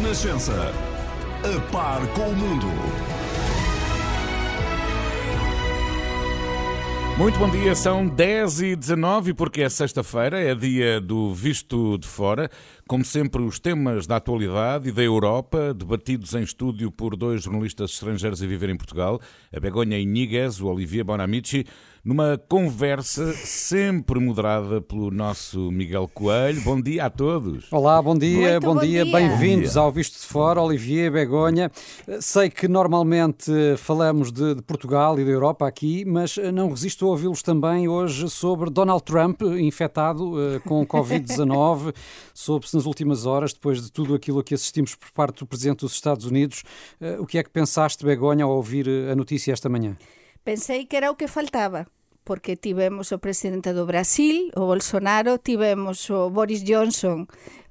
Renascença. A par com o mundo. Muito bom dia, são 10 e 19 porque é sexta-feira, é dia do Visto de Fora. Como sempre, os temas da atualidade e da Europa, debatidos em estúdio por dois jornalistas estrangeiros a viver em Portugal, a Begonha Iniguez, o Olivier Bonamici numa conversa sempre moderada pelo nosso Miguel Coelho. Bom dia a todos. Olá, bom dia, bom, bom dia, dia. bem-vindos ao Visto de Fora, Olivier, Begonha. Sei que normalmente falamos de, de Portugal e da Europa aqui, mas não resisto a ouvi-los também hoje sobre Donald Trump, infectado eh, com Covid-19. Soube-se nas últimas horas, depois de tudo aquilo a que assistimos por parte do Presidente dos Estados Unidos. Eh, O que é que pensaste, Begonha, ao ouvir eh, a notícia esta manhã? Pensei que era o que faltaba, porque tivemos o presidente do Brasil, o Bolsonaro, tivemos o Boris Johnson,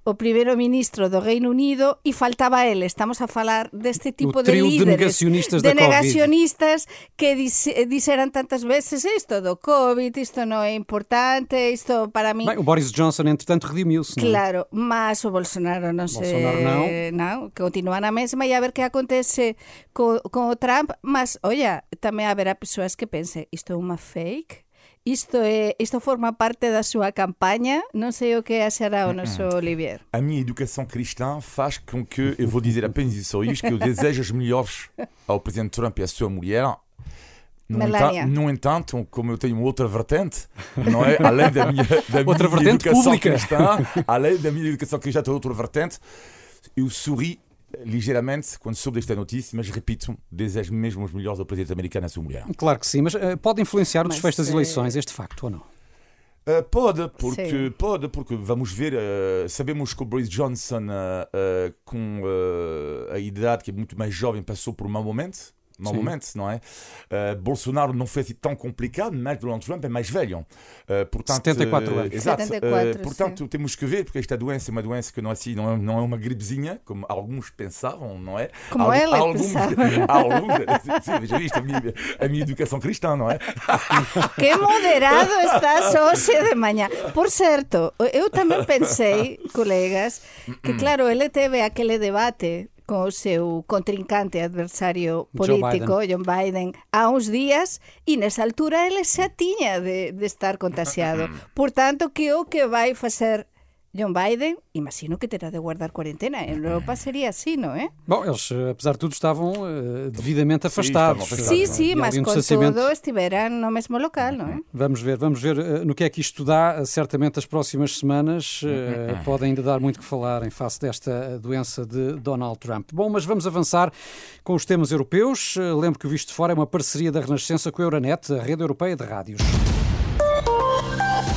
o primeiro ministro do Reino Unido e faltaba ele. Estamos a falar deste tipo de trio de líderes, negacionistas de da Covid. negacionistas que disseran tantas veces isto do Covid, isto non é importante, isto para mí Bem, o Boris Johnson, entretanto, redimiu-se. não é? Claro, mas o Bolsonaro non se... Bolsonaro non. non, continúa na mesma e a ver que acontece co, con o Trump, mas, olla, tamén haberá persoas que pense isto é unha fake, isto é isto forma parte da súa campaña, non sei o que achará o noso Olivier. A minha educação cristã faz com que, eu vou dizer apenas só isto, que eu desejo as melhores ao presidente Trump e à sua mulher. No, Melania. entanto, no entanto, como eu tenho outra vertente, não é? Além da minha, da Outra minha vertente educação pública. cristã, além da minha educação cristã, tem outra vertente, eu sorri ligeiramente quando soube desta notícia, mas repito, desejo mesmo os melhores ao presidente americano à sua mulher. Claro que sim, mas eh, pode influenciar o Mas, desfecho das eh, eleições, este facto ou não? Uh, pode, porque, Sim. pode, porque vamos ver, uh, sabemos que o Boris Johnson, uh, uh, com uh, a idade que é muito mais jovem, passou por um mau momento. Mau Sim. não é? Uh, Bolsonaro não foi assim tão complicado, mas Donald Trump é mais velho. Uh, portanto, 74 uh, anos. Exato. 74, Uh, portanto, sim. temos que ver, porque esta doença é uma doença que não é, assim, não é, não é uma gripezinha, como alguns pensavam, não é? Como ele pensava. alguns, sim, veja isto, a minha, a minha educação cristã, não é? Que moderado estás hoxe de mañá. Por certo, eu tamén pensei, colegas, que claro, ele teve aquele debate con o seu contrincante adversario político, Joe Biden. John Biden, a uns días, e nesa altura ele xa tiña de, de estar contagiado. Por tanto, que o que vai facer John Biden, imagino que terá de guardar cuarentena. En Europa sería así, non é? Bom, eles, eh, apesar de tudo, estavam eh, devidamente Sim, afastados. estavam Sí, Claro, sí, E mas con distanciamento. todo estiveran no mesmo local, non é? Vamos ver, vamos ver eh, no que é que isto dá. Certamente as próximas semanas eh, podem ainda dar muito que falar em face desta eh, doença de Donald Trump. Bom, mas vamos avançar com os temas europeus. Eh, Lembro que o Visto de Fora é uma parceria da Renascença com a Euronet, a rede europeia de rádios.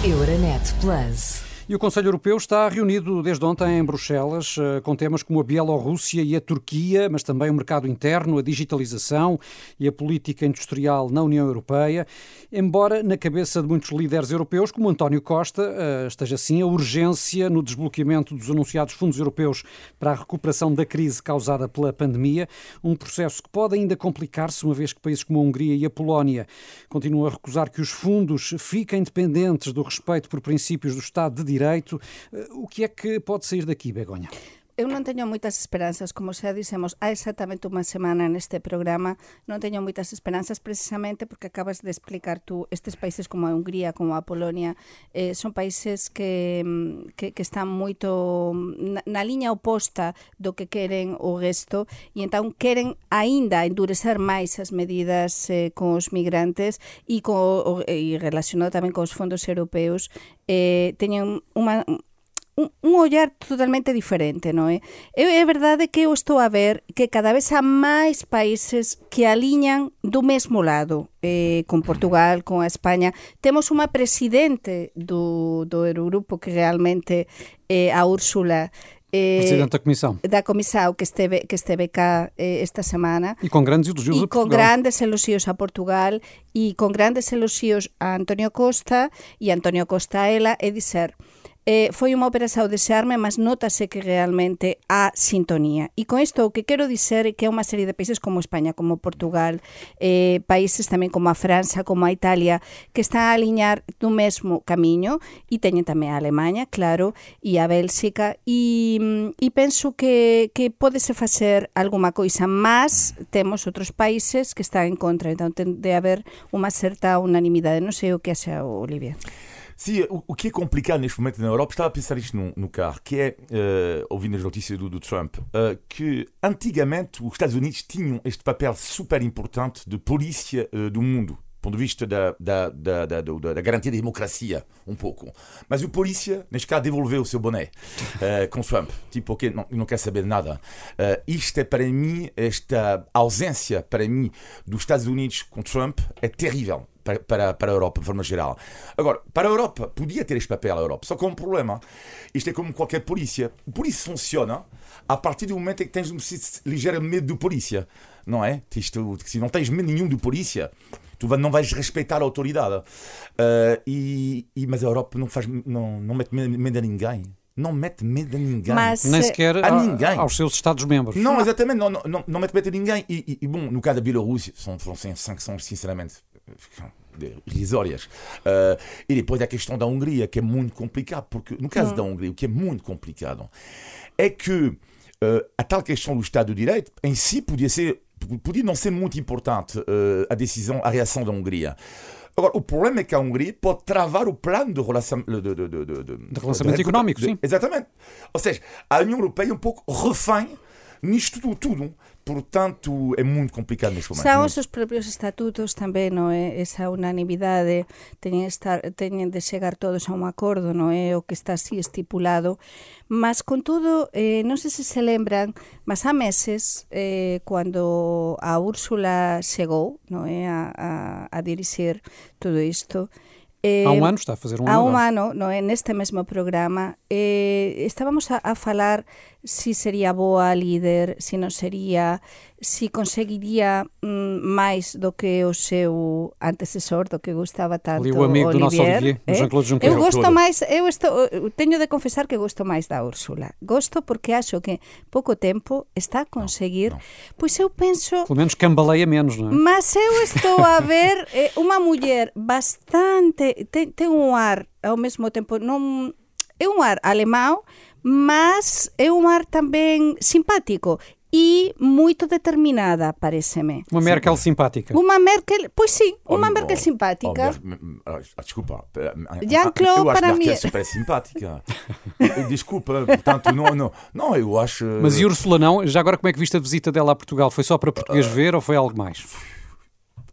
Euronet Plus. E o Conselho Europeu está reunido desde ontem em Bruxelas eh, com temas como a Bielorrússia e a Turquia, mas também o mercado interno, a digitalização e a política industrial na União Europeia. Embora na cabeça de muitos líderes europeus, como António Costa, eh, esteja assim a urgência no desbloqueamento dos anunciados fundos europeus para a recuperação da crise causada pela pandemia, um processo que pode ainda complicar-se, uma vez que países como a Hungria e a Polónia continuam a recusar que os fundos fiquem dependentes do respeito por princípios do Estado de Direito. Eh, O que é que pode sair daqui, Begonha? eu non teño moitas esperanzas, como xa dixemos, há exactamente unha semana neste programa, non teño moitas esperanzas precisamente porque acabas de explicar tú estes países como a Hungría, como a Polonia, eh, son países que, mm, que, que están moito mm, na, na liña oposta do que queren o gesto e entón queren aínda endurecer máis as medidas eh, con os migrantes e, co, e relacionado tamén cos fondos europeos eh, teñen unha un, un ollar totalmente diferente, non é? É, é verdade que eu estou a ver que cada vez há máis países que aliñan do mesmo lado, eh, con Portugal, con a España. Temos unha presidente do, do Eurogrupo que realmente eh, a Úrsula eh, Presidente da Comissão. da Comissão que esteve, que esteve cá eh, esta semana E com grandes elogios e a Portugal. grandes elogios a Portugal e con grandes elogios a Antonio Costa e Antonio Costa a ela é dizer Eh, foi unha ópera ao desarme, mas notase que realmente há sintonía. E con isto o que quero dizer é que é unha serie de países como España, como Portugal, eh, países tamén como a França, como a Italia, que están a aliñar do mesmo camiño, e teñen tamén a Alemanha, claro, e a Bélxica, e, mm, e penso que, que podese facer alguma coisa, mas temos outros países que están en contra, entón ten de haber unha certa unanimidade, non sei o que acha Olivia. Sim, o, o, que é complicado neste momento na Europa, estava a pensar isto no, no carro, que é, uh, ouvindo as notícias do, do Trump, uh, que antigamente os Estados Unidos tinham este papel super importante de polícia uh, do mundo, do ponto de vista da, da, da, da, da, garantia da democracia, um pouco. Mas o polícia, neste caso, devolveu o seu boné com Trump. Tipo, ok, não, não quer saber de nada. Isto é para mim, esta ausência para mim dos Estados Unidos com Trump é terrível para, para, para a Europa, de forma geral. Agora, para a Europa, podia ter este papel a Europa, só com um problema. Isto é como qualquer polícia. Por isso funciona a partir do momento em que tens um ligeiro medo de polícia, não é? Isto, se não tens medo nenhum de polícia, tu não vais respeitar a autoridade. Uh, e, e, mas a Europa não, faz, não, não mete medo a ninguém não mete medo a ninguém. Mas, Nem sequer a, a ninguém. aos seus Estados-membros. Não, exatamente, não, não, não mete medo a ninguém. E, e, e, bom, no caso da Bielorrússia, são, são sanções, sinceramente, irrisórias. Uh, e depois a questão da Hungria, que é muito complicado, porque no caso hum. da Hungria, o que é muito complicado é que uh, a tal questão do Estado de Direito, em si, podia, ser, podia não ser muito importante uh, a decisão, a reação da Hungria. Agora, o problema é que a Hungria pode travar o plano de, relação, de, de, de, de, de relacionamento económico, sim. Exatamente. Ou seja, a União Europeia é um pouco refém nisto tudo. tudo. Portanto, é muito complicado neste momento. São os seus próprios estatutos também, não é? Essa unanimidade, teñen, estar, teñen de chegar todos a un acordo, non é? O que está así estipulado. Mas, con todo, eh, non sei se se lembran, mas há meses, eh, cando a Úrsula chegou, non é? A, a, a dirixir todo isto, Eh, há um ano, está a fazer um ano. Há um ano, não é? Neste mesmo programa, eh, estávamos a, a falar si sería boa líder, si non sería, si conseguiría mm, máis do que o seu antecesor, do que gustaba tanto Ali o amigo Olivier, do noso Olivier, eh? Jean-Claude Juncker. Eu gosto máis, eu estou, teño de confesar que gosto máis da Úrsula. Gosto porque acho que pouco tempo está a conseguir, no, no. pois eu penso... Pelo menos cambaleia menos, non é? Mas eu estou a ver eh, unha muller bastante, ten, ten un ar ao mesmo tempo, non é un ar alemão, mas é un ar tamén simpático e moito determinada, pareceme. Uma Merkel simpática. Uma Merkel, pois sim, uma oh, Merkel simpática. Oh, desculpa. Jean-Claude, para mim. é super simpática. desculpa, portanto, não, não, não, eu acho. Mas e Ursula não? Já agora, como é que viste a visita dela a Portugal? Foi só para português uh, ver ou foi algo mais?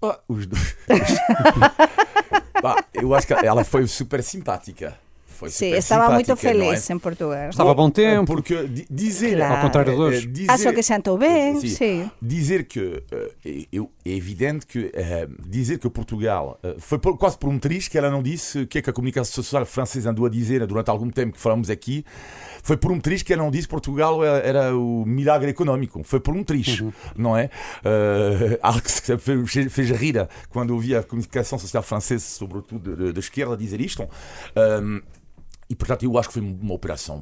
Uh, os dois. eu acho que ela foi super simpática foi Sim, estava muito feliz é? em Portugal. Estava a bom tempo. Porque dizer. Claro. Ao contrário de hoje. Dizer, Acho que sentou bem, sim. sim. Dizer que. é evidente que. dizer que Portugal. foi por, quase por um triz que ela não disse o que é que a comunicação social francesa andou a dizer durante algum tempo que falamos aqui. Foi por um triz que ela não disse que Portugal era, o milagre económico. Foi por um triz, uhum. não é? Uh, algo que fez, fez rir quando ouvi a comunicação social francesa, sobretudo da esquerda, dizer isto. Um, e portanto eu acho que foi uma operação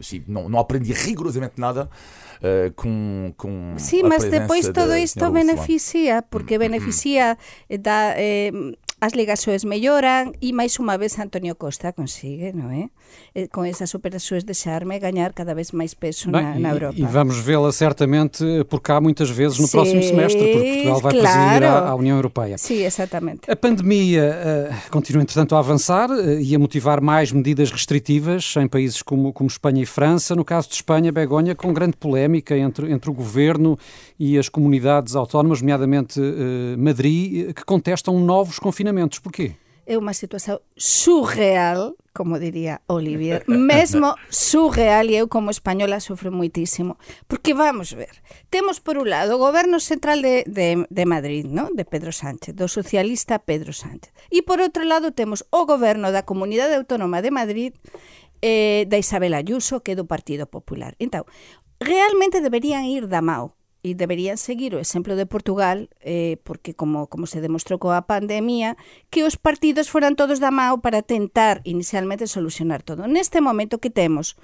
sim, não, não aprendi rigorosamente nada uh, com, com sim mas depois todo isto beneficia porque beneficia da eh, as ligaxoes melloran e máis unha vez Antonio Costa consigue, non é? Eh, con esas operações de charme gañar cada vez máis peso Bem, na, na Europa. E, e vamos vê-la certamente por cá muitas vezes no Sim, próximo semestre, porque Portugal vai claro. presidir à, à União Europeia. Sim, exatamente. A pandemia uh, continua, entretanto, a avançar uh, e a motivar mais medidas restritivas em países como, como Espanha e França. No caso de Espanha, Begonha, com grande polémica entre, entre o governo e as comunidades autónomas, nomeadamente uh, Madrid, que contestam novos confinamentos confinamentos. Porquê? É unha situación surreal, como diría Olivier, mesmo surreal, e eu como española sofro moitísimo. Porque vamos ver, temos por un lado o goberno central de, de, de Madrid, ¿no? de Pedro Sánchez, do socialista Pedro Sánchez. E por outro lado temos o goberno da Comunidade Autónoma de Madrid eh, da Isabel Ayuso, que é do Partido Popular. Entón, realmente deberían ir da mao e deberían seguir o exemplo de Portugal, eh, porque como, como se demostrou coa pandemia, que os partidos foran todos da mao para tentar inicialmente solucionar todo. Neste momento que temos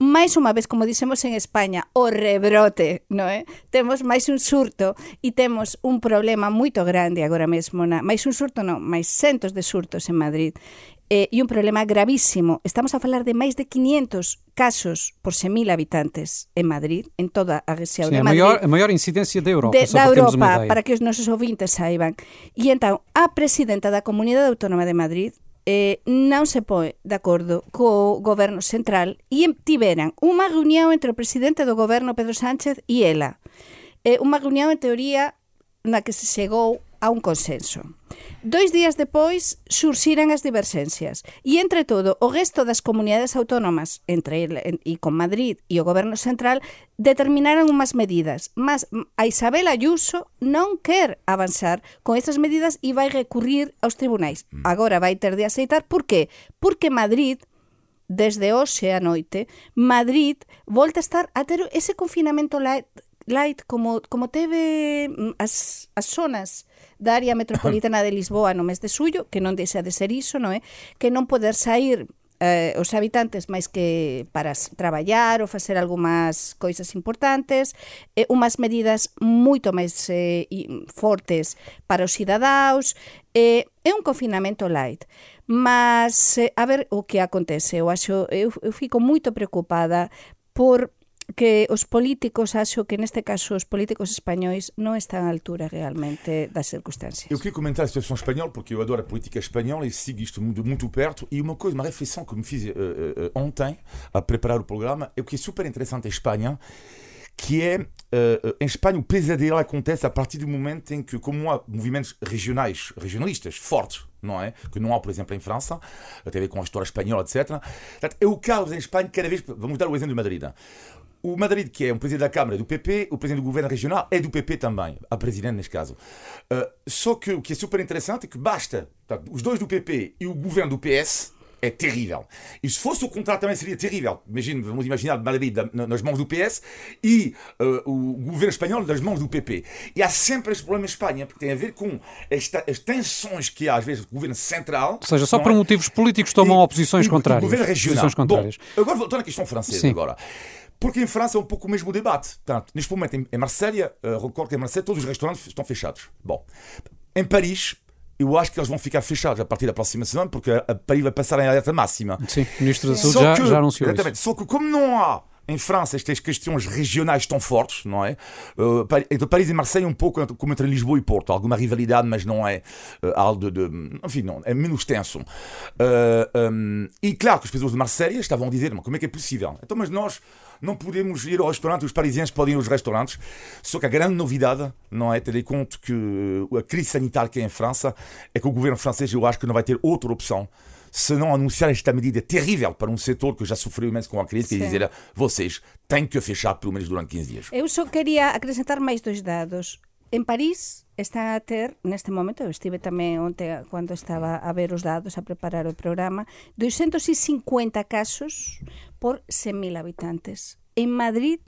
máis unha vez, como dixemos en España, o rebrote, no é? Temos máis un surto e temos un problema moito grande agora mesmo, na, máis un surto non, máis centos de surtos en Madrid eh, e un problema gravísimo. Estamos a falar de máis de 500 casos por 100.000 habitantes en Madrid, en toda a región sí, de Madrid. A maior, a maior incidencia de Europa. De, da Europa, para que os nosos ouvintes saiban. E entón, a presidenta da Comunidade Autónoma de Madrid eh, non se poi de acordo co goberno central e tiveran unha reunión entre o presidente do goberno Pedro Sánchez e ela. Eh, unha reunión, en teoría, na que se chegou a un consenso. Dois días depois surxiran as diverxencias e, entre todo, o resto das comunidades autónomas, entre el, en, e con Madrid e o Goberno Central, determinaron unhas medidas, mas a Isabel Ayuso non quer avanzar con estas medidas e vai recurrir aos tribunais. Mm. Agora vai ter de aceitar, por qué? Porque Madrid desde hoxe a noite, Madrid volta a estar a ter ese confinamento light light como, como teve as, as zonas da área metropolitana de Lisboa no mes de suyo, que non deixa de ser iso, non é? Que non poder sair eh, os habitantes máis que para traballar ou facer algunhas coisas importantes, eh, unhas medidas moito máis eh, fortes para os cidadaos, eh, é un confinamento light. Mas, eh, a ver o que acontece, eu, acho, eu, eu fico moito preocupada por que os políticos, acho que neste caso os políticos españois non están á altura realmente das circunstancias. Eu queria comentar a situação espanhola, porque eu adoro a política espanhola e sigo isto muito, muito perto. E uma coisa, uma reflexão que me fiz eh, eh, ontem, a preparar o programa, é o que é super interessante em Espanha, que é, eh, em Espanha, o pesadelo acontece a partir do momento em que, como há movimentos regionais, regionalistas fortes, não é? Que não há, por exemplo, em França, até a ver com a história espanhola, etc. Portanto, é o caos em Espanha, cada vez. Vamos dar o exemplo de Madrid. O Madrid, que é um presidente da Câmara é do PP, o presidente do governo regional é do PP também, a presidente neste caso. Uh, só que o que é super interessante é que basta, portanto, os dois do PP e o governo do PS é terrível. E se fosse o contrário também seria terrível. Imagine, vamos imaginar Madrid nas mãos do PS e uh, o governo espanhol nas mãos do PP. E há sempre este problema em Espanha, porque tem a ver com esta, as tensões que há às vezes do governo central. Ou seja, só não por é? motivos políticos tomam E- oposições e- contrárias. governo regional. Bom, agora voltando à questão francesa Sim. agora. Porque em França é um pouco o mesmo debate. Portanto, neste momento, em, Marselha, uh, recordo que em Marselha todos os restaurantes estão fechados. Bom, em Paris, eu acho que eles vão ficar fechados a partir da próxima semana, porque a, Paris vai passar em alerta máxima. Sim, o Ministro da Saúde Só já, que- já anunciou exatamente, isso. Só que como não há em França estas questões regionais tão fortes, não é? Uh, Par- entre Paris e Marseille um pouco como entre Lisboa e Porto, alguma rivalidade, mas não é uh, algo de, de- enfim, não, é menos tenso. Uh, um, e claro que as pessoas de Marseille estavam a dizer, mas como é que é possível? Então, mas nós não podemos ir ao restaurante, os parisienses podem ir aos restaurantes, só que a grande novidade, não é, ter em conta que a crise sanitária que é em França, é que o governo francês, eu acho que não vai ter outra opção se não anunciar esta medida terrível para um setor que já sofreu imenso com a crise, que é dizer, vocês têm que fechar pelo menos durante 15 dias. Eu só quería acrescentar máis dois dados. En París están a ter, neste momento, eu estive tamén onte cando estaba a ver os dados, a preparar o programa, 250 casos por 100.000 habitantes. En Madrid,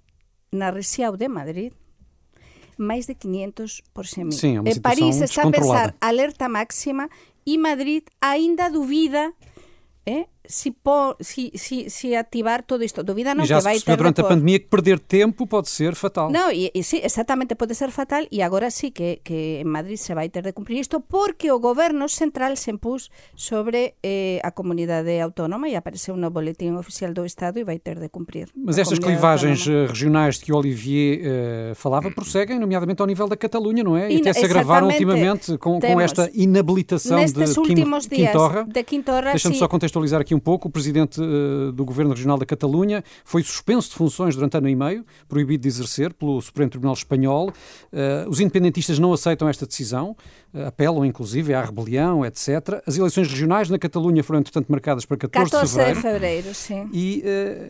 na rexião de Madrid, máis de 500 por 100.000. Sim, é en París está a pensar alerta máxima e Madrid aínda duvida eh, si, po, si, si, si activar todo isto. Duvida non E já que se vai ter durante a de pôr- pandemia que perder tempo pode ser fatal. No, e, e sí, exactamente, pode ser fatal e agora sí que, que en Madrid se vai ter de cumprir isto porque o goberno central se impús sobre eh, a comunidade autónoma e apareceu no boletín oficial do Estado e vai ter de cumprir. Mas a estas clivagens autónoma. eh, regionais de que Olivier eh, falava prosseguem, nomeadamente ao nível da Catalunha, não é? E E até se agravaram exatamente. ultimamente com, com esta inabilitação Nestes de Kim, últimos Kim dias Torra. de Quintorra, Deixa-me só contextualizar aqui um pouco. O presidente eh, do Governo Regional da Catalunha foi suspenso de funções durante ano e meio, proibido de exercer pelo Supremo Tribunal Espanhol. Eh, os independentistas não aceitam esta decisão, eh, apelam inclusive à rebelião, etc. As eleições regionais na Catalunha foram, entretanto, marcadas para 14, 14 de fevereiro. de fevereiro, sim. E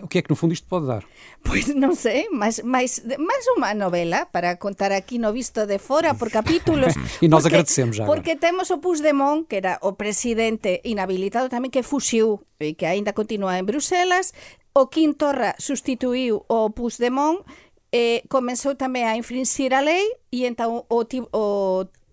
o que é que, no fundo, isto pode dar? Pois non sei, máis, máis, máis unha novela para contar aquí no visto de fora por capítulos. E nós agradecemos já agora. Porque temos o Puigdemont, que era o presidente inhabilitado tamén, que fuxiu e que aínda continúa en Bruselas. O Quintorra sustituiu o Puigdemont e comenzou tamén a infringir a lei e entón o, o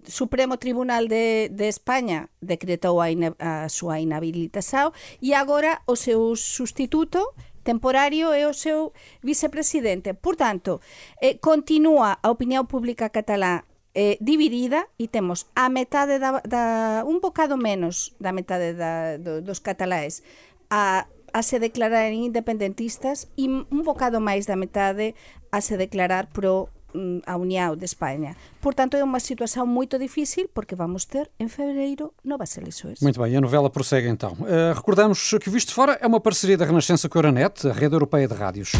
Supremo Tribunal de, de España decretou a, ina, a súa inhabilitación e agora o seu sustituto temporario é o seu vicepresidente. Por tanto, eh, continúa a opinión pública catalá eh, dividida e temos a metade da, da un bocado menos da metade da, do, dos cataláes a a se declarar independentistas e un bocado máis da metade a se declarar pro Mm, a União de Espanha. Portanto, é uma situação muito difícil porque vamos ter em fevereiro novas eleições. Muito bem, a novela prossegue então. Uh, recordamos que o Visto de Fora é uma parceria da Renascença com a Euronet, a rede europeia de rádios.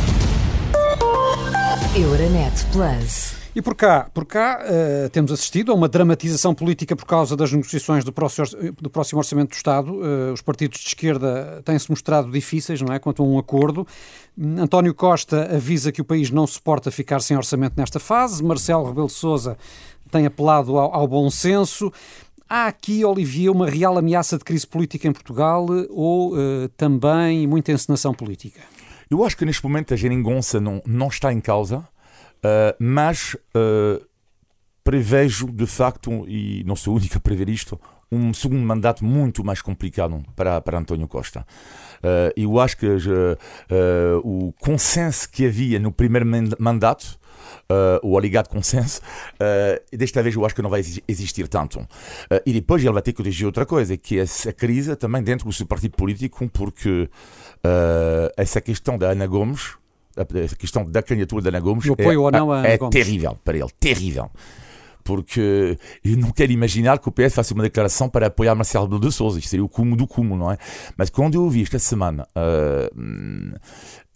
Euronet Plus. E por cá, por cá uh, temos assistido a uma dramatização política por causa das negociações do próximo, do próximo Orçamento do Estado. Uh, os partidos de esquerda têm-se mostrado difíceis, não é, quanto a um acordo. António Costa avisa que o país não suporta ficar sem orçamento nesta fase. Marcelo Rebelo Sousa tem apelado ao, ao bom senso. Há aqui, Olivier, uma real ameaça de crise política em Portugal ou uh, também muita encenação política? Eu acho que neste momento a geringonça não, não está em causa. Uh, mas uh, prevejo, de facto, e não sou o único a prever isto, um segundo mandato muito mais complicado para, para António Costa. Uh, eu acho que o consenso que havia no primeiro mandato Uh, o alegado consenso, uh, desta vez eu acho que não vai existir tanto. Uh, e depois ele vai ter que dirigir outra coisa, que é a crise também dentro do seu partido político, porque essa questão da Ana Gomes, a questão da candidatura da Ana Gomes é, ou não a é Gomes. terrível para ele, terrível. Porque eu não quero imaginar que o PS faça uma declaração para apoiar Marcelo Rebelo de Sousa. Isto seria o cumo do cumo, não é? Mas quando eu ouvi esta semana uh,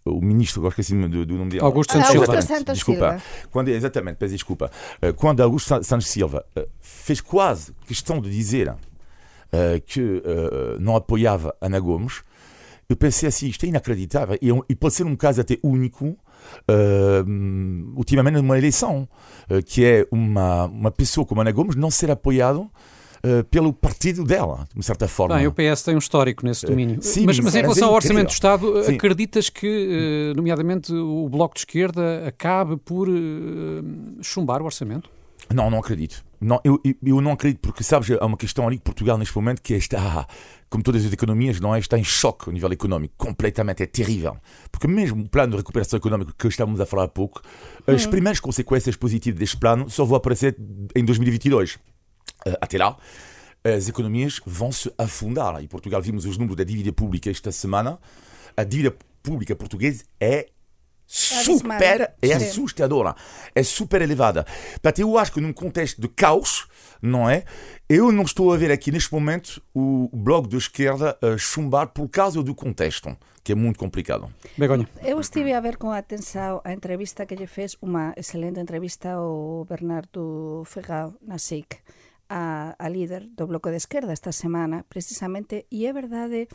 o ministro, agora esqueci do, do nome dele. Augusto Santos Silva. Augusto Santos desculpa. Silva. Quando, exatamente, peço desculpa. Uh, quando Augusto Santos Silva uh, fez quase questão de dizer uh, que não apoiava Ana Gomes, eu pensei assim, isto é inacreditável e, e pode ser um caso até único uh, ultimamente numa eleição, uh, que é uma, uma pessoa como Ana Gomes não ser apoiado Uh, pelo partido dela, de certa forma. Bem, o PS tem um histórico nesse domínio. Uh, sim, mas, mas em relação ao Orçamento do Estado, sim. acreditas que, uh, nomeadamente, o Bloco de Esquerda acabe por chumbar o orçamento? Não, não acredito. Não, eu, eu não acredito porque, sabes, há uma questão ali que Portugal neste momento que está, como todas as economias, não é? está em choque a nível económico, completamente, é terrível. Porque mesmo o plano de recuperação económica que estamos a falar há pouco, uhum. as primeiras consequências positivas deste plano só vão aparecer em 2022. Eh, até lá, as economias vão se afundar. E Portugal, vimos os números da dívida pública esta semana, a dívida pública portuguesa é super, é assustadora, é super elevada. Portanto, eu acho que num contexto de caos, não é? Eu não estou a ver aqui neste momento o bloco de esquerda a chumbar por causa do contexto, que é muito complicado. Begonha. Eu estive a ver com atenção a entrevista que lhe fez, uma excelente entrevista ao Bernardo Ferral na SIC. A, a líder do bloco de esquerda esta semana, precisamente, e é verdade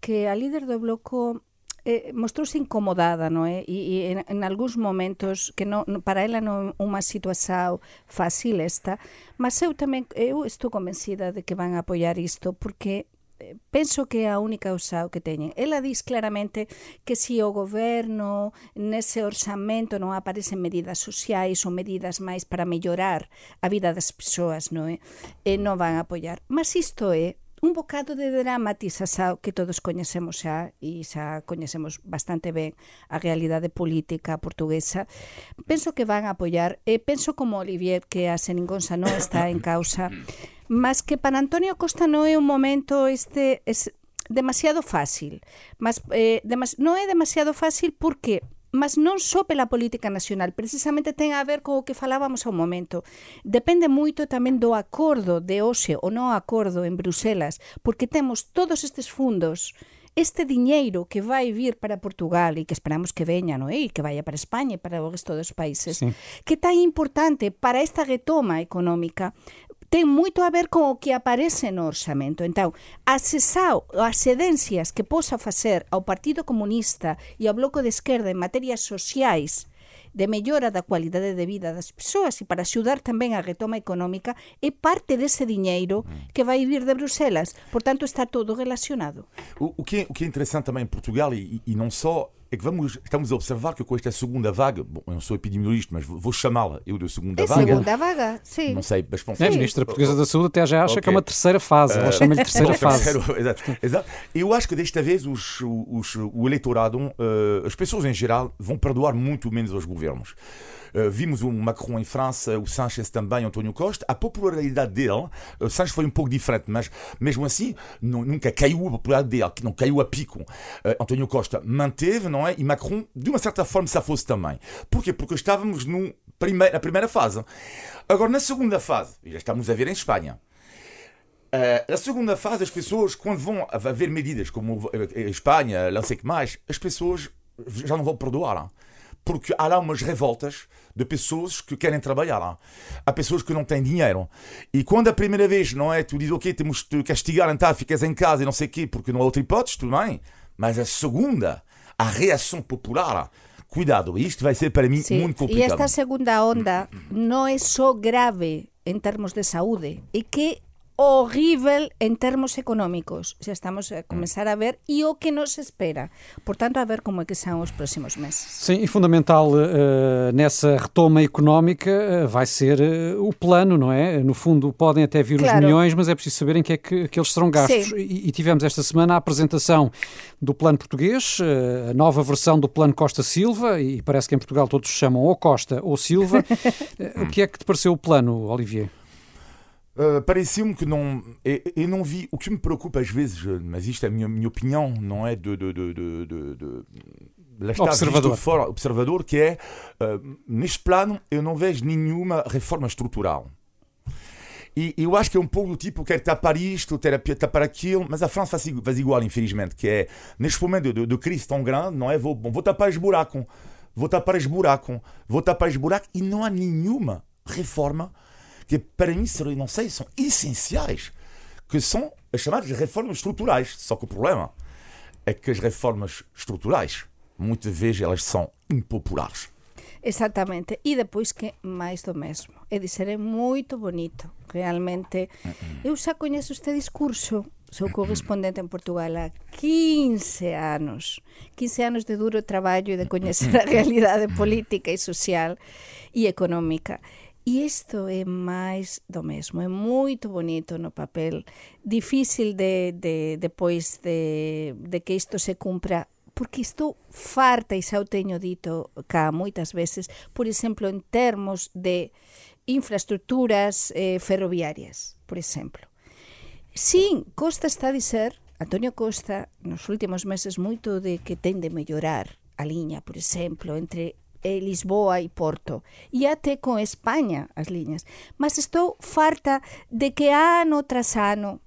que a líder do bloco eh, mostrouse incomodada, non é? E, e en, en algúns momentos que non, para ela non é unha situación fácil esta, mas eu tamén eu estou convencida de que van a apoiar isto porque eh, penso que é a única usado que teñen. Ela diz claramente que se si o goberno nese orxamento non aparecen medidas sociais ou medidas máis para mellorar a vida das persoas, non é? E non van a apoiar. Mas isto é un bocado de dramatización que todos coñecemos xa e xa coñecemos bastante ben a realidade política portuguesa penso que van a apoiar e penso como Olivier que a Seningonsa non está en causa mas que para Antonio Costa non é un momento este es demasiado fácil mas eh, demas, non é demasiado fácil porque mas non só pela política nacional, precisamente ten a ver co que falábamos ao momento. Depende moito tamén do acordo de hoxe ou non acordo en Bruselas, porque temos todos estes fundos este diñeiro que vai vir para Portugal e que esperamos que veña, non é? E que vaya para España e para o resto dos países, sí. que tan importante para esta retoma económica, ten moito a ver con o que aparece no orçamento. Entón, as excedencias que posa facer ao Partido Comunista e ao Bloco de Esquerda en materias sociais de mellora da cualidade de vida das persoas e para axudar tamén a retoma económica é parte dese diñeiro que vai vir de Bruselas. Por tanto, está todo relacionado. O, o, que, é, o que é interessante também em Portugal e, e não só é que vamos, estamos a observar que com esta segunda vaga, bom, eu não sou epidemiologista, mas vou chamá-la eu de segunda é vaga. segunda vaga, sim. Não sei, mas bom, É, a Ministra Portuguesa da Saúde até já acha Ok. que é uma terceira fase. Ela chama-lhe terceira Bom, fase. terceiro, exato, exato. Eu acho que desta vez os, os, o eleitorado, eh, as pessoas em geral, vão perdoar muito menos aos governos. Eh, vimos o Macron em França, o Sanchez também, António Costa. A popularidade dele, o Sanchez foi um pouco diferente, mas mesmo assim nu- nunca caiu a popularidade dele, não caiu a pico. Eh, António Costa manteve, não é? E Macron, de uma certa forma, se fosse também. Porquê? Porque estávamos no primeiro, na primeira fase. Agora, na segunda fase, já estamos a ver em Espanha, Uh, segunda fase, as pessoas, quando vão haver medidas como a Espanha, não que mais, as pessoas já não vão perdoar. hein? Porque há lá umas revoltas de pessoas que querem trabalhar. hein? Há pessoas que não têm dinheiro. E quando a primeira vez, não é? Tu dizes, ok, temos de te castigar, então ficas em casa e não sei o quê, porque não há outra hipótese, tudo bem. Mas a segunda, a reação popular, cuidado, isto vai ser para mim Sí, muito e complicado. esta segunda onda non é só grave en termos de saúde, é que horrível en termos económicos. Xa estamos a comenzar a ver e o que nos espera. Por tanto, a ver como é que são os próximos meses. Sim, e fundamental eh, nessa retoma económica eh, vai ser eh, o plano, não é? No fundo, podem até vir os Claro. milhões, mas é preciso saber em que é que, que eles serão gastos. E, e tivemos esta semana a apresentação do plano português, a nova versão do plano Costa Silva, e parece que em Portugal todos se chamam ou Costa ou Silva. O que é que te pareceu o plano, Olivier? Uh, Pareceu-me que não. Eu, não vi. O que me preocupa às vezes, uh, mas isto é a minha, minha opinião, não é de. de, de, de, de, está, Observador. fora, observador, que é. uh, neste plano, eu não vejo nenhuma reforma estrutural. E eu acho que é um pouco do tipo, quer tapar isto, quer tapar aquilo, mas a França faz igual, infelizmente, que é, neste momento de, de crise tão grande, não é? Vou, bom, vou tapar os buracos, vou tapar os buracos, vou tapar os buracos, e não há nenhuma reforma que para mim, serão, não sei, são essenciais, que são as chamadas reformas estruturais. Só que o problema é que as reformas estruturais, muitas vezes, elas são impopulares. Exactamente. E depois que máis do mesmo. É dizer, é moito bonito. Realmente, eu xa coñezo este discurso sou correspondente en Portugal há 15 anos 15 anos de duro traballo e de coñecer a realidade política e social e económica E isto é máis do mesmo, é moito bonito no papel, difícil de, de depois de, de que isto se cumpra porque estou farta e xa o teño dito cá moitas veces, por exemplo, en termos de infraestructuras eh, ferroviarias, por exemplo. Sin, Costa está a dizer, Antonio Costa, nos últimos meses moito de que ten de mellorar a liña, por exemplo, entre eh, Lisboa e Porto e até con España as liñas. Mas estou farta de que ano tras ano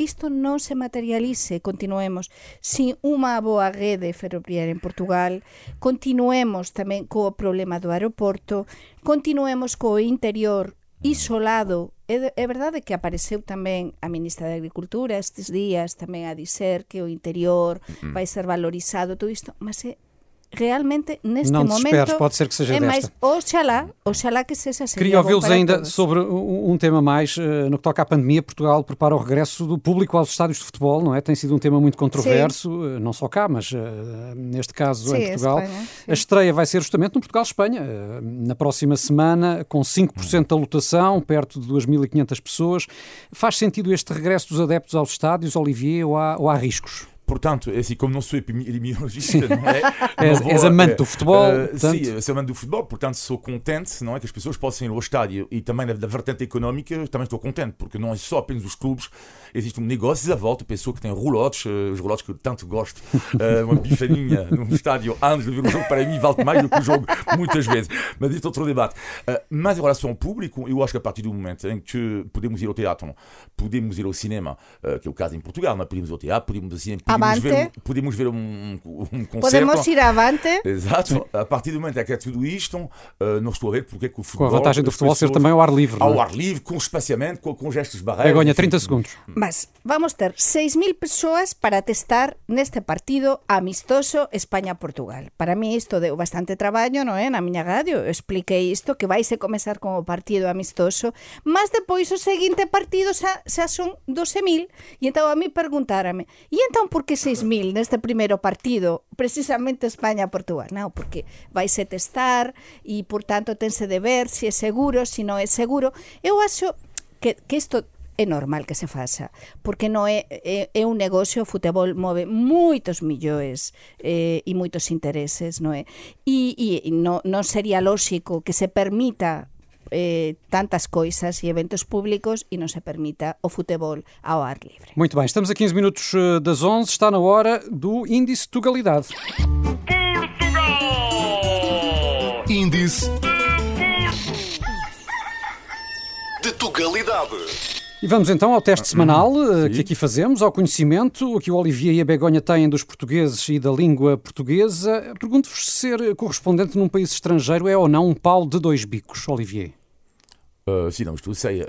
isto non se materialice, continuemos sin unha boa rede ferroviaria en Portugal, continuemos tamén co problema do aeroporto, continuemos co interior isolado. É, é verdade que apareceu tamén a ministra de Agricultura estes días, tamén a dizer que o interior mm-hmm. vai ser valorizado, todo isto, mas é realmente neste Não momento pode ser que seja é desta. oxalá, oxalá que seja seria Queria bom ouvi-los ainda todos. sobre um um tema mais eh, no que toca à pandemia. Portugal prepara o regresso do público aos estádios de futebol, não é? Tem sido um tema muito controverso, eh, não só cá, mas eh, neste caso Sim, em Portugal. Espanha, sim. A estreia vai ser justamente no Portugal-Espanha, na próxima semana, com 5% da lotação, perto de 2.500 pessoas. Faz sentido este regresso dos adeptos aos estádios, Olivier, ou há, ou há riscos? Portanto, é assim, como não sou epidemiologista, não é? És- amante do futebol, eh, portanto. Sim, sou amante do futebol, portanto sou contente, não é? Que as pessoas possam ir ao estádio e também da, vertente económica, também estou contente, porque não é só apenas os clubes, existe um negócio à volta, pessoa que tem roulotes, eh, os roulotes que eu tanto gosto, eh, uma bifaninha num estádio antes de ver o jogo, para mim vale mais do que o jogo, muitas vezes. Mas isto é outro debate. Eh, mas em relação ao público, eu acho que a partir do momento em que podemos ir ao teatro, podemos ir ao cinema, eh, que é o caso em Portugal, não é? podemos ir ao teatro, podemos, assim, podemos Avante. ver, podemos ver um, um, concerto. Podemos ir avante. Exato. A partir do momento em que é tudo isto, eh, não estou a ver porque é que o Com futebol. a vantagem do futebol ser pessoas- também ao ar livre. não é? Ao ar livre, com espaciamento, com, com gestos de barreira. Begonha, enfim. 30 segundos. Mas vamos ter 6.000 persoas para testar neste partido amistoso España-Portugal. Para mí isto deu bastante traballo, non é? Na miña radio eu expliquei isto, que vais a comezar con o partido amistoso, mas depois o seguinte partido xa, xa son 12.000. E entón a mí preguntárame, e entón por porque 6.000 neste primeiro partido, precisamente España-Portugal, non? Porque vaise testar e, por tanto, tense de ver se é seguro, se non é seguro. Eu acho que, que isto é normal que se faça, porque non é, é, é un negocio, o futebol move moitos millóns eh, e moitos intereses, non é? E, e non, non sería lógico que se permita eh, tantas coisas e eventos públicos e non se permita o futebol ao ar livre. Muito bem, estamos a 15 minutos eh, das 11, está na hora do índice Tugalidade. Índice de Tugalidade. E vamos então ao teste semanal eh, que aqui fazemos, ao conhecimento que o Olivier e a Begonha têm dos portugueses e da língua portuguesa. Pergunto-vos se ser correspondente num país estrangeiro é ou não um pau de dois bicos, Olivier. Uh, sim, não, isto sei uh,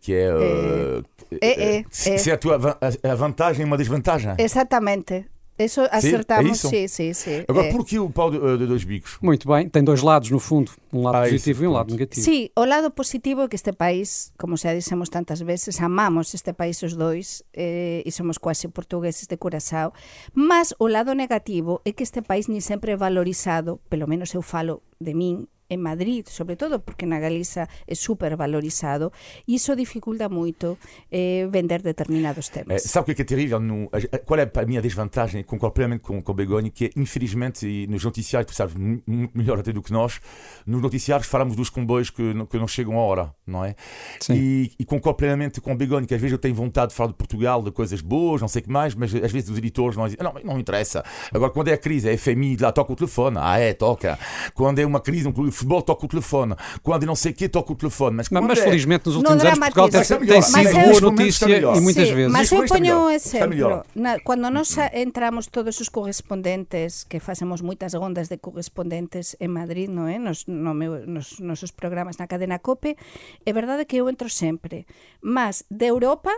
que é. Uh, É, é, se, é. se a tua a, a vantagem é uma desvantagem. Exactamente. Eso acertamos, isso? sí, sí, sí. Agora, Eh, por que o pau de, de dois bicos? Muito bem, tem dois lados no fundo, um lado Ah, isso, positivo e um lado negativo. Sí, o lado positivo é que este país, como xa dixemos tantas veces, amamos este país os dois eh, e somos quase portugueses de Curazao, mas o lado negativo é que este país ni sempre é valorizado, pelo menos eu falo de min, en Madrid, sobre todo porque na Galiza é super valorizado e iso dificulta moito eh, vender determinados temas. sabe o que é, é terrível? No, a- a- qual é a minha desvantagem? Concordo plenamente com, com o Begonha, que é, infelizmente, e nos noticiários, tu sabes muito melhor até do que nós, nos noticiários falamos dos comboios que, não- que não chegam à hora, não é? Sim. E, e concordo plenamente com o Begonha, que às vezes eu tenho vontade de falar de Portugal, de coisas boas, não sei o que mais, mas às vezes os editores não dizem, não, não interessa. Agora, quando é a crise, é FMI, lá toca o telefone. Ah, é, toca. Quando é uma crise, um clube futebol, toca o telefone. Quando é não sei o quê, toca o telefone. Mas, Mas, quando mas é- felizmente nos Não últimos anos Portugal tem, dramatiza. tem Está sido boa Mas é- notícia e muitas Sí, vezes. Mas eu un Está exemplo. Na, cuando nos a- entramos todos os correspondentes, que facemos moitas rondas de correspondentes en Madrid, no é? Nos, no meu, nos nosos programas na cadena COPE, é verdade que eu entro sempre. Mas de Europa,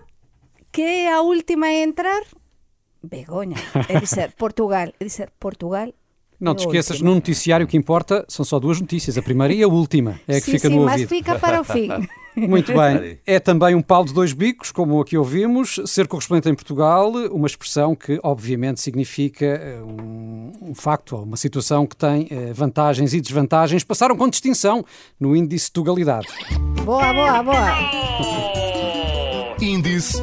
que é a última a entrar? Begoña. É dizer, Portugal. É dizer, Portugal Não te esqueças, última. no noticiário o que importa são só duas notícias, a primeira e a última. É a que sim, fica sim, no mas ouvido. fica para o fim. Muito bem. É também um pau de dois bicos, como aqui ouvimos. Ser correspondente em Portugal, uma expressão que obviamente significa eh, um, um facto, ou uma situação que tem eh, vantagens e desvantagens. Passaram com distinção no índice de Tugalidade. boa, boa, boa. Índice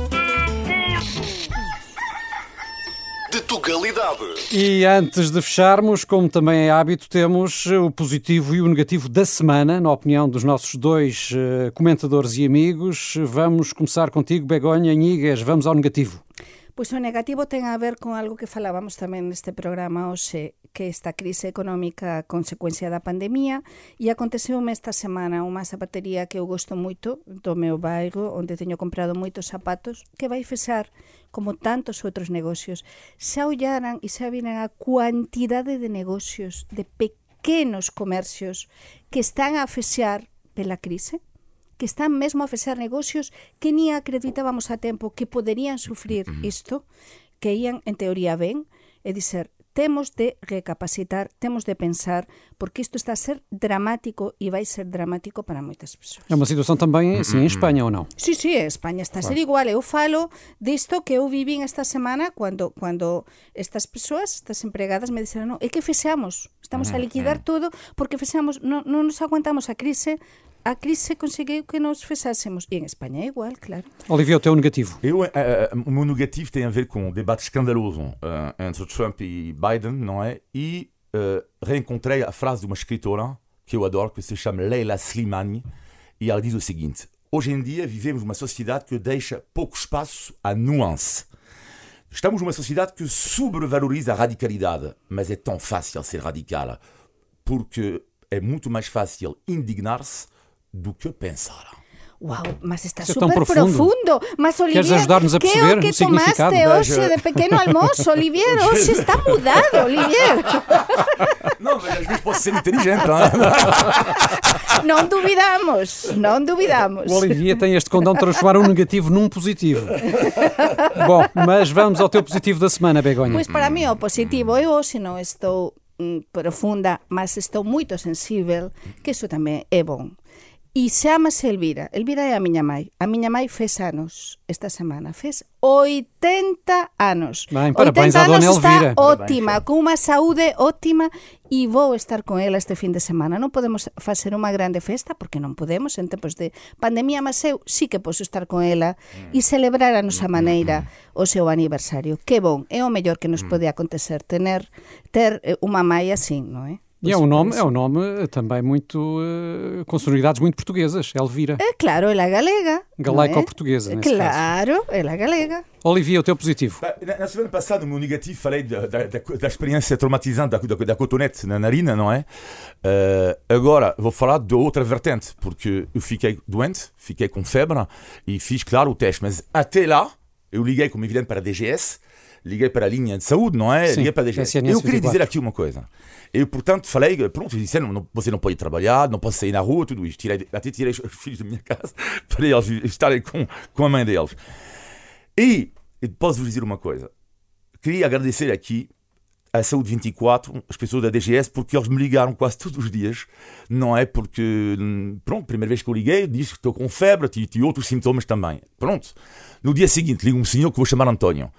de Tugalidade. E antes de fecharmos, como também é hábito, temos eh, o positivo e o negativo da semana, na opinião dos nossos dois eh, comentadores e amigos. Vamos começar contigo, Begonha Inigas. Vamos ao negativo. Pois o negativo ten a ver con algo que falábamos tamén neste programa hoxe, que esta crise económica a consecuencia da pandemia e aconteceume esta semana unha zapatería que eu gosto moito do meu bairro, onde teño comprado moitos zapatos, que vai fechar como tantos outros negocios. Xa ollaran e xa viran a cuantidade de negocios, de pequenos comercios que están a fechar pela crise que están mesmo a fechar negocios que ni acreditábamos a tempo que poderían sufrir isto, que ían, en teoría, ben, e dizer, temos de recapacitar, temos de pensar, porque isto está a ser dramático e vai ser dramático para moitas persoas. É unha situación tamén, eh, sí, en España ou non? Sí, sí, España está a ser igual. Eu falo disto que eu vivín esta semana cando, cando estas persoas, estas empregadas, me dixeron, no, é que fexamos, estamos a liquidar todo porque fexamos, non, non nos aguantamos a crise, a crise conseguiu que nos fexásemos. E en España é igual, claro. Olivia, o teu negativo. Eu, eh, o meu negativo tem a ver com um debate escandaloso eh, entre Trump e Biden, não é? E eh, reencontrei a frase de uma escritora que eu adoro, que se chama Leila Slimani, e ela diz o seguinte: Hoje em dia vivemos numa sociedade que deixa pouco espaço à nuance. Estamos numa sociedade que sobrevaloriza a radicalidade, mas é tão fácil ser radical, porque é muito mais fácil indignar-se do que pensar. Uau, mas está Isso é tão super profundo. profundo. Mas Olivier, Queres ajudar-nos a que é perceber o que o significado? tomaste Veja. de pequeno almoço, Olivier? Hoxe está mudado, Olivier. Não, mas às vezes posso ser inteligente, hein? Non duvidamos, non duvidamos. O Olivia tem este condão de transformar um negativo num positivo. Bom, mas vamos ao teu positivo da semana, Begonha. Pois para mí o positivo, eu hoxe non estou mm, profunda, mas estou moito sensível, que iso tamén é bon. E chamase Elvira. Elvira é a miña mãe. A miña mãe fez anos esta semana. Fez 80 anos. Ben, 80 anos está ótima, con unha saúde ótima e vou estar con ela este fin de semana. Non podemos facer unha grande festa porque non podemos en tempos de pandemia, mas eu sí que posso estar con ela e celebrar a nosa maneira o seu aniversario. Que bon, é o mellor que nos pode acontecer tener ter eh, unha mãe así, non é? E é um nome, é um nome eh, também muito eh, com sonoridades muito portuguesas, Elvira. É claro, ela é galega. Galaico-portuguesa, é? Claro, ela é galega. Olivia, o teu positivo. Na, na semana passada, no meu negativo, falei da, da, da, da experiência traumatizante da, da, da cotonete na narina, não é? Eh, agora vou falar de outra vertente, porque eu fiquei doente, fiquei com febre e fiz, claro, o teste. Mas até lá, eu liguei, como evidente, para a DGS, liguei para a linha de saúde, não é? Sim, liguei para a DGS. Eu queria 24. dizer aqui uma coisa. Eu, portanto, falei, pronto, disseram, não, você não pode trabalhar, não pode sair na rua, tudo isto. Tirei, até tirei os filhos da minha casa para eles estarem com, com a mãe deles. E, e posso vos dizer uma coisa. Queria agradecer aqui à Saúde 24, as pessoas da DGS, porque eles me ligaram quase todos os dias. Não é porque, pronto, primeira vez que eu liguei, disse que estou com febre, tive outros sintomas também. Pronto. No dia seguinte, ligo um senhor que vou chamar António.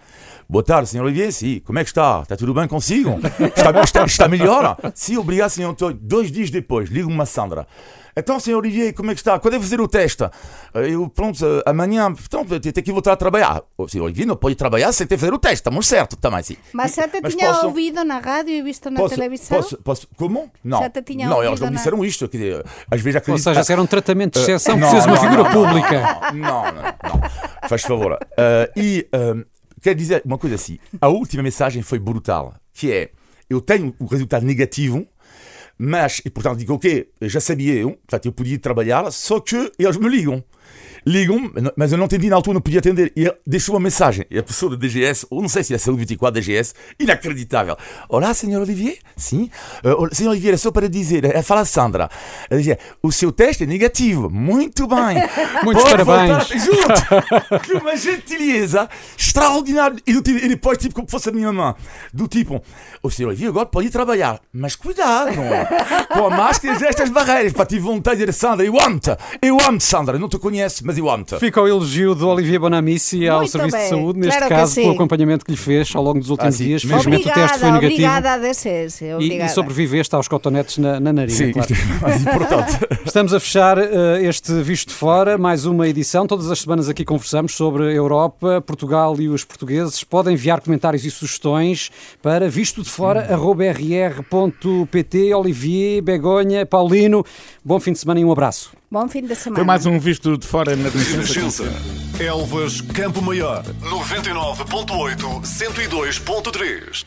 Boa tarde, senhor Olivier. Sim, como é que está? Está tudo bem consigo? Está, está, está melhor? Sim, obrigado, senhor António. Dois dias depois, ligo uma Sandra. Então, senhor Olivier, como é que está? Quando é fazer o teste? Eu, pronto, eh, amanhã, então, tem que voltar a trabalhar. O senhor Olivier não pode trabalhar sem ter que fazer o teste, estamos certo também, sim. Mas já te Mas tinha posso- ouvido na rádio e visto na Posso, televisão? posso, posso, como? Não, Já te tinha não eles ouvido não na- disseram isto. Quer dizer, às vezes Ou acredito... seja, se era um tratamento de exceção, Não, precisas de uma não, figura não, não, pública. Não, não, não. não. Faz favor. Uh, e um, quero dizer uma coisa assim. A última mensagem foi brutal, que é, eu tenho o resultado negativo, mas, e portanto digo, ok, já sabia eu, portanto eu podia trabalhar, só que eles me ligam. Ligam, mas eu não entendi na altura, não podia atender. E ele deixou uma mensagem. E a pessoa da DGS, ou não sei se é a Saúde 24 da DGS, inacreditável. Olá, senhor Olivier? Sim? Uh, senhor Olivier, é só para dizer, é, fala Sandra. Ela dizia, o seu teste é negativo. Muito bem. Muitos Pode parabéns. Juro! que uma gentileza extraordinária. E, tipo- e depois, tipo, como fosse a minha mãe. Do tipo, o senhor Olivier agora pode ir trabalhar. Mas cuidado! com a máscara e estas barreiras. Para tive vontade de dizer, Sandra, eu amo-te. Eu amo-te, Sandra. Não te conheço, mas eu amo-te. Fica o elogio do Olivier Bonamici ao Muito Serviço de bem, Saúde, neste claro caso, pelo acompanhamento que lhe fez ao longo dos últimos Ah, dias. Felizmente o teste foi negativo. obrigada a DSS. E, Obrigada. e sobreviveste aos cotonetes na, na narina, Sim, claro. é mais importante. Estamos a fechar eh, este Visto de Fora, mais uma edição. Todas as semanas aqui conversamos sobre a Europa, Portugal e os portugueses. Podem enviar comentários e sugestões para vistodefora.rr.pt. Olivier, Begonha, Paulino, bom fim de semana e um abraço. Bom fim de semana. Foi mais um visto de fora na Renascença. Elvas Campo Maior. 99.8, 102.3.